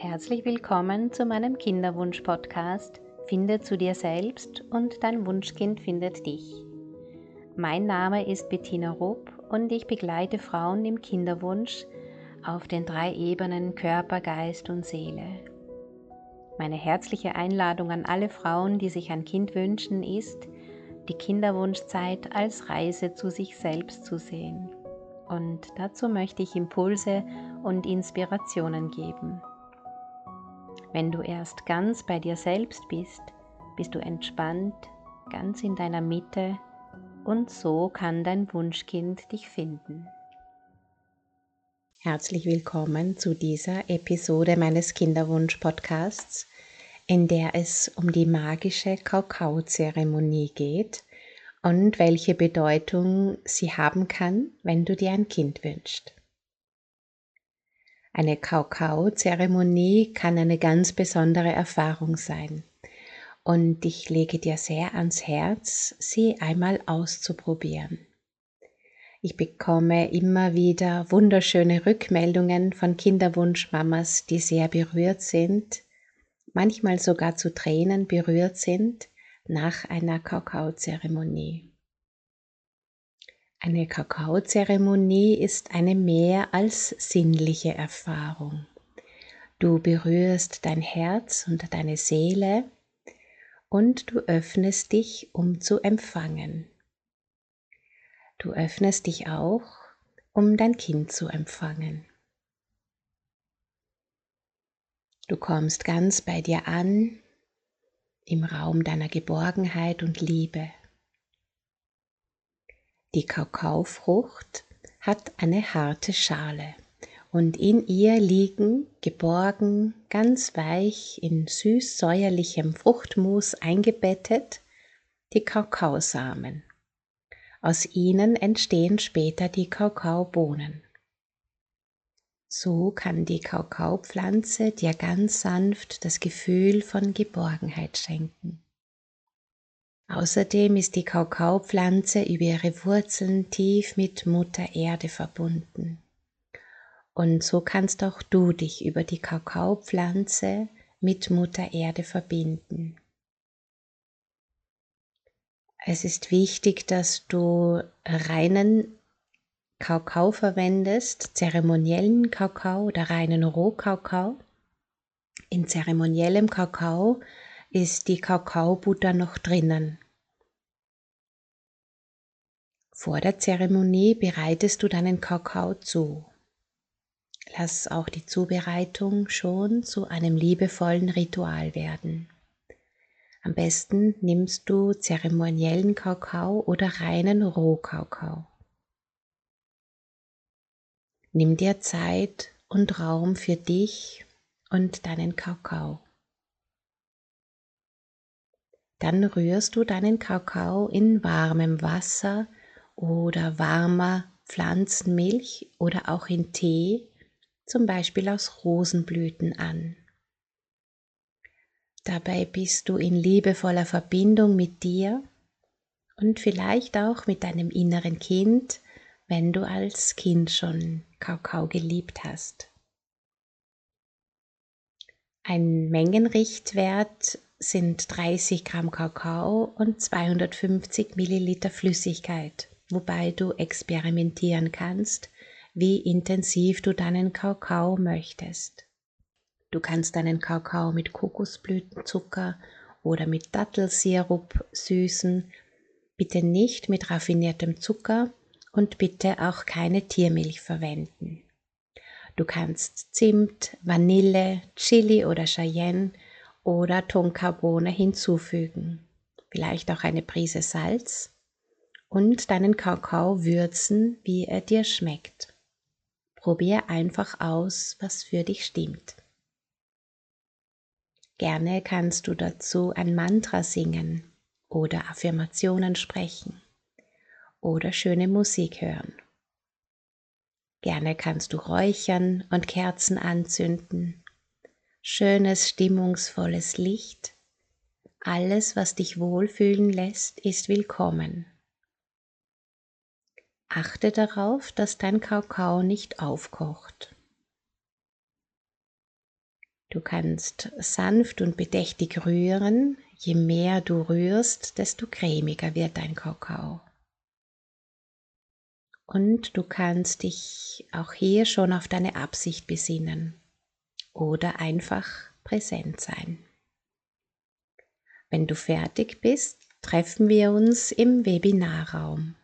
Herzlich willkommen zu meinem Kinderwunsch-Podcast Finde zu dir selbst und dein Wunschkind findet dich. Mein Name ist Bettina Rupp und ich begleite Frauen im Kinderwunsch auf den drei Ebenen Körper, Geist und Seele. Meine herzliche Einladung an alle Frauen, die sich ein Kind wünschen, ist, die Kinderwunschzeit als Reise zu sich selbst zu sehen. Und dazu möchte ich Impulse und Inspirationen geben. Wenn du erst ganz bei dir selbst bist, bist du entspannt, ganz in deiner Mitte und so kann dein Wunschkind dich finden. Herzlich willkommen zu dieser Episode meines Kinderwunsch-Podcasts, in der es um die magische Kakao-Zeremonie geht und welche Bedeutung sie haben kann, wenn du dir ein Kind wünschst. Eine Kakao-Zeremonie kann eine ganz besondere Erfahrung sein. Und ich lege dir sehr ans Herz, sie einmal auszuprobieren. Ich bekomme immer wieder wunderschöne Rückmeldungen von Kinderwunschmamas, die sehr berührt sind, manchmal sogar zu Tränen berührt sind nach einer Kakaozeremonie. Eine Kakaozeremonie ist eine mehr als sinnliche Erfahrung. Du berührst dein Herz und deine Seele und du öffnest dich, um zu empfangen. Du öffnest dich auch, um dein Kind zu empfangen. Du kommst ganz bei dir an, im Raum deiner Geborgenheit und Liebe. Die Kakaofrucht hat eine harte Schale und in ihr liegen, geborgen, ganz weich in süß-säuerlichem Fruchtmus eingebettet, die Kakaosamen. Aus ihnen entstehen später die Kakaobohnen. So kann die Kakaopflanze dir ganz sanft das Gefühl von Geborgenheit schenken. Außerdem ist die Kakaopflanze über ihre Wurzeln tief mit Mutter Erde verbunden. Und so kannst auch du dich über die Kakaopflanze mit Mutter Erde verbinden. Es ist wichtig, dass du reinen Kakao verwendest, zeremoniellen Kakao oder reinen Rohkakao. In zeremoniellem Kakao ist die Kakaobutter noch drinnen. Vor der Zeremonie bereitest du deinen Kakao zu. Lass auch die Zubereitung schon zu einem liebevollen Ritual werden. Am besten nimmst du zeremoniellen Kakao oder reinen Rohkakao. Nimm dir Zeit und Raum für dich und deinen Kakao. Dann rührst du deinen Kakao in warmem Wasser oder warmer Pflanzenmilch oder auch in Tee, zum Beispiel aus Rosenblüten an. Dabei bist du in liebevoller Verbindung mit dir und vielleicht auch mit deinem inneren Kind, wenn du als Kind schon Kakao geliebt hast. Ein Mengenrichtwert sind 30 Gramm Kakao und 250 Milliliter Flüssigkeit, wobei du experimentieren kannst, wie intensiv du deinen Kakao möchtest. Du kannst deinen Kakao mit Kokosblütenzucker oder mit Dattelsirup süßen, bitte nicht mit raffiniertem Zucker und bitte auch keine Tiermilch verwenden. Du kannst Zimt, Vanille, Chili oder Cheyenne oder Tonkabohne hinzufügen, vielleicht auch eine Prise Salz und deinen Kakao würzen, wie er dir schmeckt. Probier einfach aus, was für dich stimmt. Gerne kannst du dazu ein Mantra singen oder Affirmationen sprechen oder schöne Musik hören. Gerne kannst du räuchern und Kerzen anzünden schönes, stimmungsvolles Licht. Alles, was dich wohlfühlen lässt, ist willkommen. Achte darauf, dass dein Kakao nicht aufkocht. Du kannst sanft und bedächtig rühren. Je mehr du rührst, desto cremiger wird dein Kakao. Und du kannst dich auch hier schon auf deine Absicht besinnen oder einfach präsent sein. Wenn du fertig bist, treffen wir uns im Webinarraum.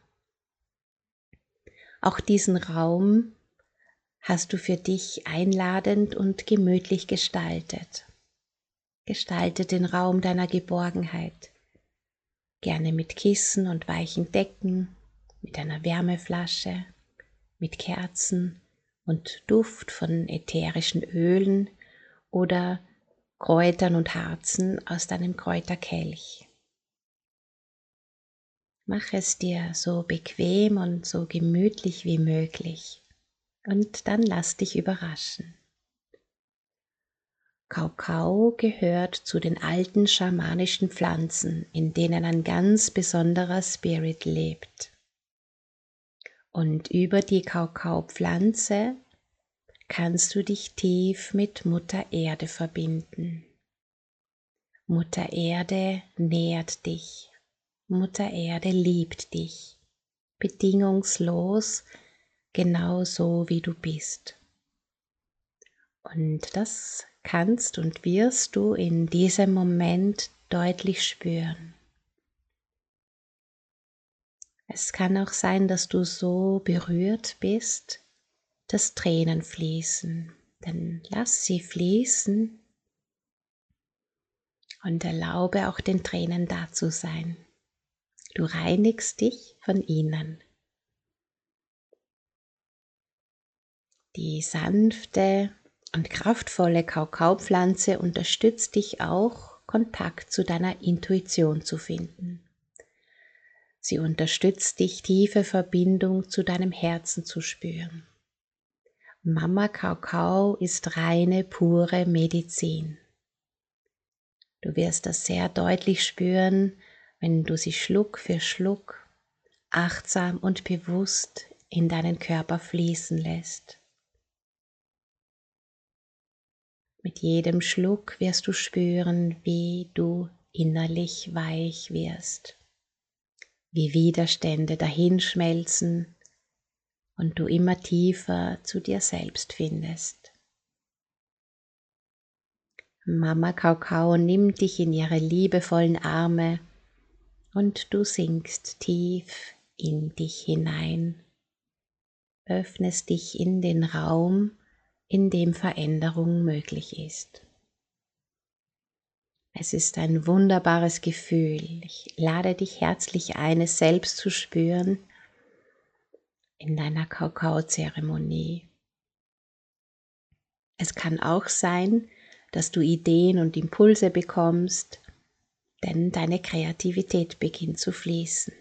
Auch diesen Raum hast du für dich einladend und gemütlich gestaltet. Gestalte den Raum deiner Geborgenheit, gerne mit Kissen und weichen Decken, mit einer Wärmeflasche, mit Kerzen und Duft von ätherischen Ölen oder Kräutern und Harzen aus deinem Kräuterkelch. Mach es dir so bequem und so gemütlich wie möglich und dann lass dich überraschen. Kakao gehört zu den alten schamanischen Pflanzen, in denen ein ganz besonderer Spirit lebt. Und über die Kakaopflanze kannst du dich tief mit Mutter Erde verbinden. Mutter Erde nährt dich. Mutter Erde liebt dich. Bedingungslos, genau so wie du bist. Und das kannst und wirst du in diesem Moment deutlich spüren. Es kann auch sein, dass du so berührt bist, dass Tränen fließen. Dann lass sie fließen und erlaube auch den Tränen da zu sein. Du reinigst dich von ihnen. Die sanfte und kraftvolle Kakaopflanze unterstützt dich auch, Kontakt zu deiner Intuition zu finden. Sie unterstützt dich, tiefe Verbindung zu deinem Herzen zu spüren. Mama Kakao ist reine, pure Medizin. Du wirst das sehr deutlich spüren, wenn du sie Schluck für Schluck achtsam und bewusst in deinen Körper fließen lässt. Mit jedem Schluck wirst du spüren, wie du innerlich weich wirst wie Widerstände dahinschmelzen und du immer tiefer zu dir selbst findest. Mama Kakao nimmt dich in ihre liebevollen Arme und du sinkst tief in dich hinein, öffnest dich in den Raum, in dem Veränderung möglich ist. Es ist ein wunderbares Gefühl. Ich lade dich herzlich ein, es selbst zu spüren in deiner Kakaozeremonie. Es kann auch sein, dass du Ideen und Impulse bekommst, denn deine Kreativität beginnt zu fließen.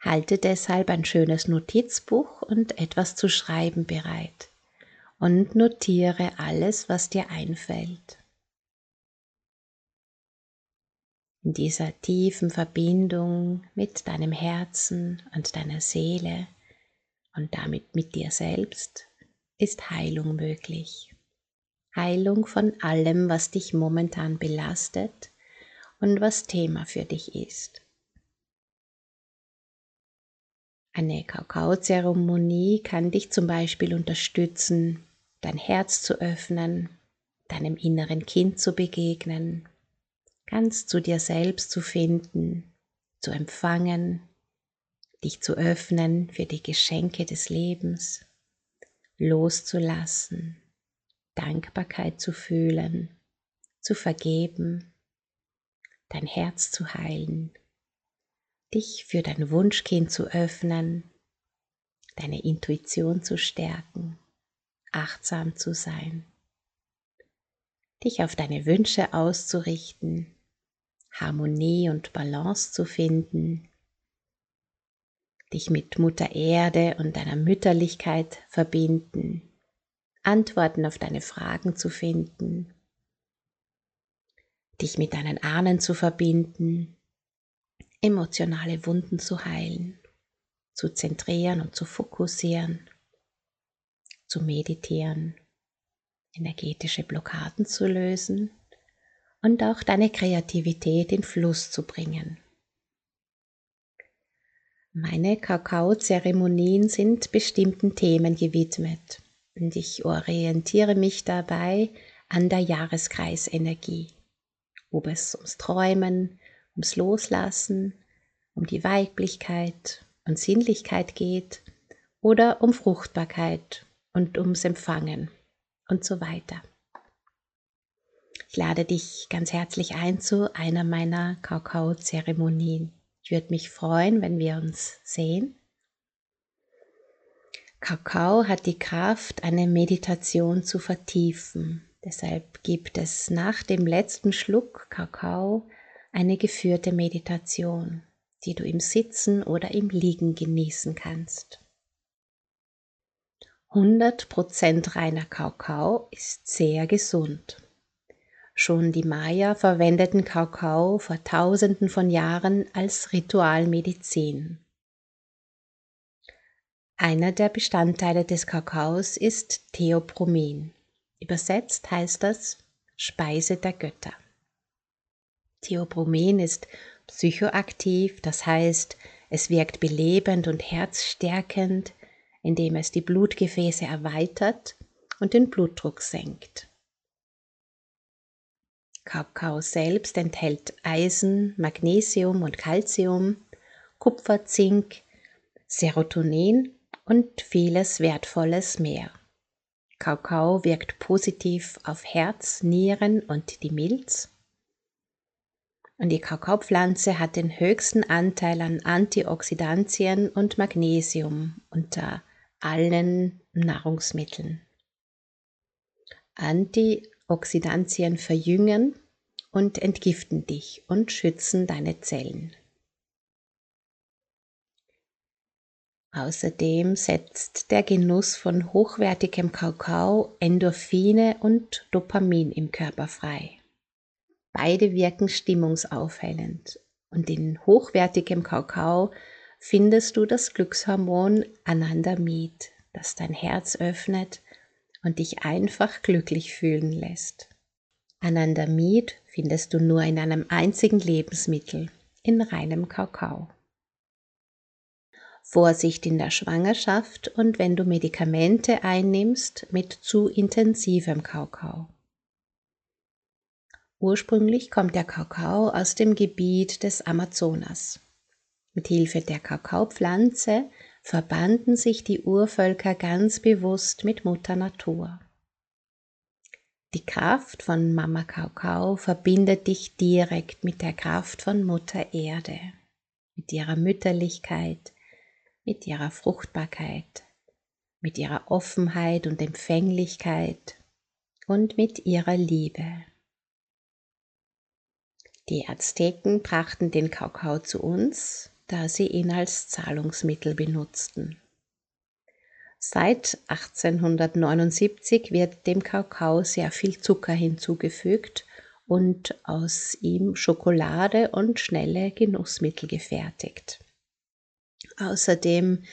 Halte deshalb ein schönes Notizbuch und etwas zu schreiben bereit und notiere alles, was dir einfällt. In dieser tiefen Verbindung mit deinem Herzen und deiner Seele und damit mit dir selbst ist Heilung möglich. Heilung von allem, was dich momentan belastet und was Thema für dich ist. Eine Kakaozeremonie kann dich zum Beispiel unterstützen, dein Herz zu öffnen, deinem inneren Kind zu begegnen ganz zu dir selbst zu finden, zu empfangen, dich zu öffnen für die Geschenke des Lebens, loszulassen, Dankbarkeit zu fühlen, zu vergeben, dein Herz zu heilen, dich für dein Wunschkind zu öffnen, deine Intuition zu stärken, achtsam zu sein, dich auf deine Wünsche auszurichten, Harmonie und Balance zu finden, dich mit Mutter Erde und deiner Mütterlichkeit verbinden, Antworten auf deine Fragen zu finden, dich mit deinen Ahnen zu verbinden, emotionale Wunden zu heilen, zu zentrieren und zu fokussieren, zu meditieren. Energetische Blockaden zu lösen und auch deine Kreativität in Fluss zu bringen. Meine Kakaozeremonien sind bestimmten Themen gewidmet und ich orientiere mich dabei an der Jahreskreisenergie, ob es ums Träumen, ums Loslassen, um die Weiblichkeit und Sinnlichkeit geht oder um Fruchtbarkeit und ums Empfangen und so weiter. Ich lade dich ganz herzlich ein zu einer meiner Kakao-Zeremonien. Ich würde mich freuen, wenn wir uns sehen. Kakao hat die Kraft, eine Meditation zu vertiefen. Deshalb gibt es nach dem letzten Schluck Kakao eine geführte Meditation, die du im Sitzen oder im Liegen genießen kannst. 100% reiner Kakao ist sehr gesund. Schon die Maya verwendeten Kakao vor tausenden von Jahren als Ritualmedizin. Einer der Bestandteile des Kakaos ist Theopromin. Übersetzt heißt das Speise der Götter. Theopromin ist psychoaktiv, das heißt, es wirkt belebend und herzstärkend, indem es die Blutgefäße erweitert und den Blutdruck senkt. Kakao selbst enthält Eisen, Magnesium und Calcium, Kupfer, Zink, Serotonin und vieles Wertvolles mehr. Kakao wirkt positiv auf Herz, Nieren und die Milz. Und die Kakaopflanze hat den höchsten Anteil an Antioxidantien und Magnesium unter allen Nahrungsmitteln. Anti Oxidantien verjüngen und entgiften dich und schützen deine Zellen. Außerdem setzt der Genuss von hochwertigem Kakao Endorphine und Dopamin im Körper frei. Beide wirken stimmungsaufhellend und in hochwertigem Kakao findest du das Glückshormon Anandamid, das dein Herz öffnet und dich einfach glücklich fühlen lässt. Anandamid findest du nur in einem einzigen Lebensmittel, in reinem Kakao. Vorsicht in der Schwangerschaft und wenn du Medikamente einnimmst mit zu intensivem Kakao. Ursprünglich kommt der Kakao aus dem Gebiet des Amazonas. Mit Hilfe der Kakaopflanze verbanden sich die Urvölker ganz bewusst mit Mutter Natur. Die Kraft von Mama Kakao verbindet dich direkt mit der Kraft von Mutter Erde, mit ihrer Mütterlichkeit, mit ihrer Fruchtbarkeit, mit ihrer Offenheit und Empfänglichkeit und mit ihrer Liebe. Die Azteken brachten den Kakao zu uns, da sie ihn als Zahlungsmittel benutzten. Seit 1879 wird dem Kakao sehr viel Zucker hinzugefügt und aus ihm Schokolade und schnelle Genussmittel gefertigt. Außerdem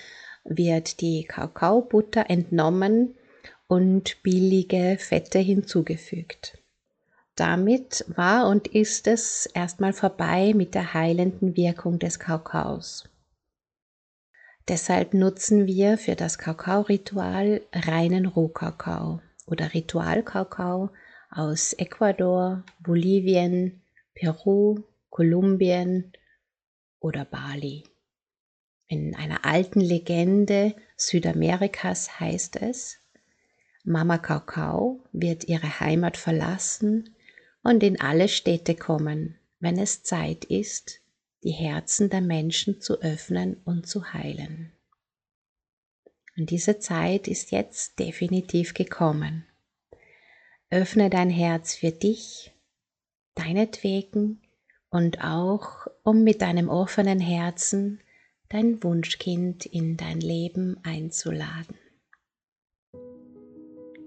wird die Kakaobutter entnommen und billige Fette hinzugefügt. Damit war und ist es erstmal vorbei mit der heilenden Wirkung des Kakaos. Deshalb nutzen wir für das Kakaoritual reinen Rohkakao oder Ritualkakao aus Ecuador, Bolivien, Peru, Kolumbien oder Bali. In einer alten Legende Südamerikas heißt es, Mama Kakao wird ihre Heimat verlassen und in alle Städte kommen, wenn es Zeit ist, die Herzen der Menschen zu öffnen und zu heilen. Und diese Zeit ist jetzt definitiv gekommen. Öffne dein Herz für dich, deinetwegen und auch, um mit deinem offenen Herzen dein Wunschkind in dein Leben einzuladen.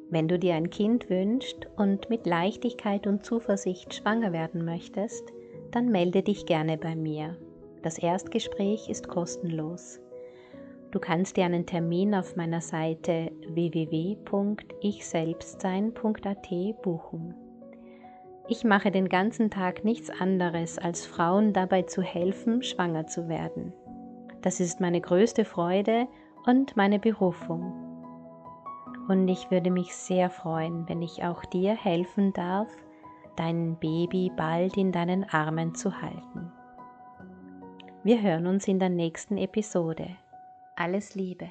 Wenn du dir ein Kind wünschst und mit Leichtigkeit und Zuversicht schwanger werden möchtest, dann melde dich gerne bei mir. Das Erstgespräch ist kostenlos. Du kannst dir einen Termin auf meiner Seite www.ichselbstsein.at buchen. Ich mache den ganzen Tag nichts anderes, als Frauen dabei zu helfen, schwanger zu werden. Das ist meine größte Freude und meine Berufung. Und ich würde mich sehr freuen, wenn ich auch dir helfen darf, dein Baby bald in deinen Armen zu halten. Wir hören uns in der nächsten Episode. Alles Liebe.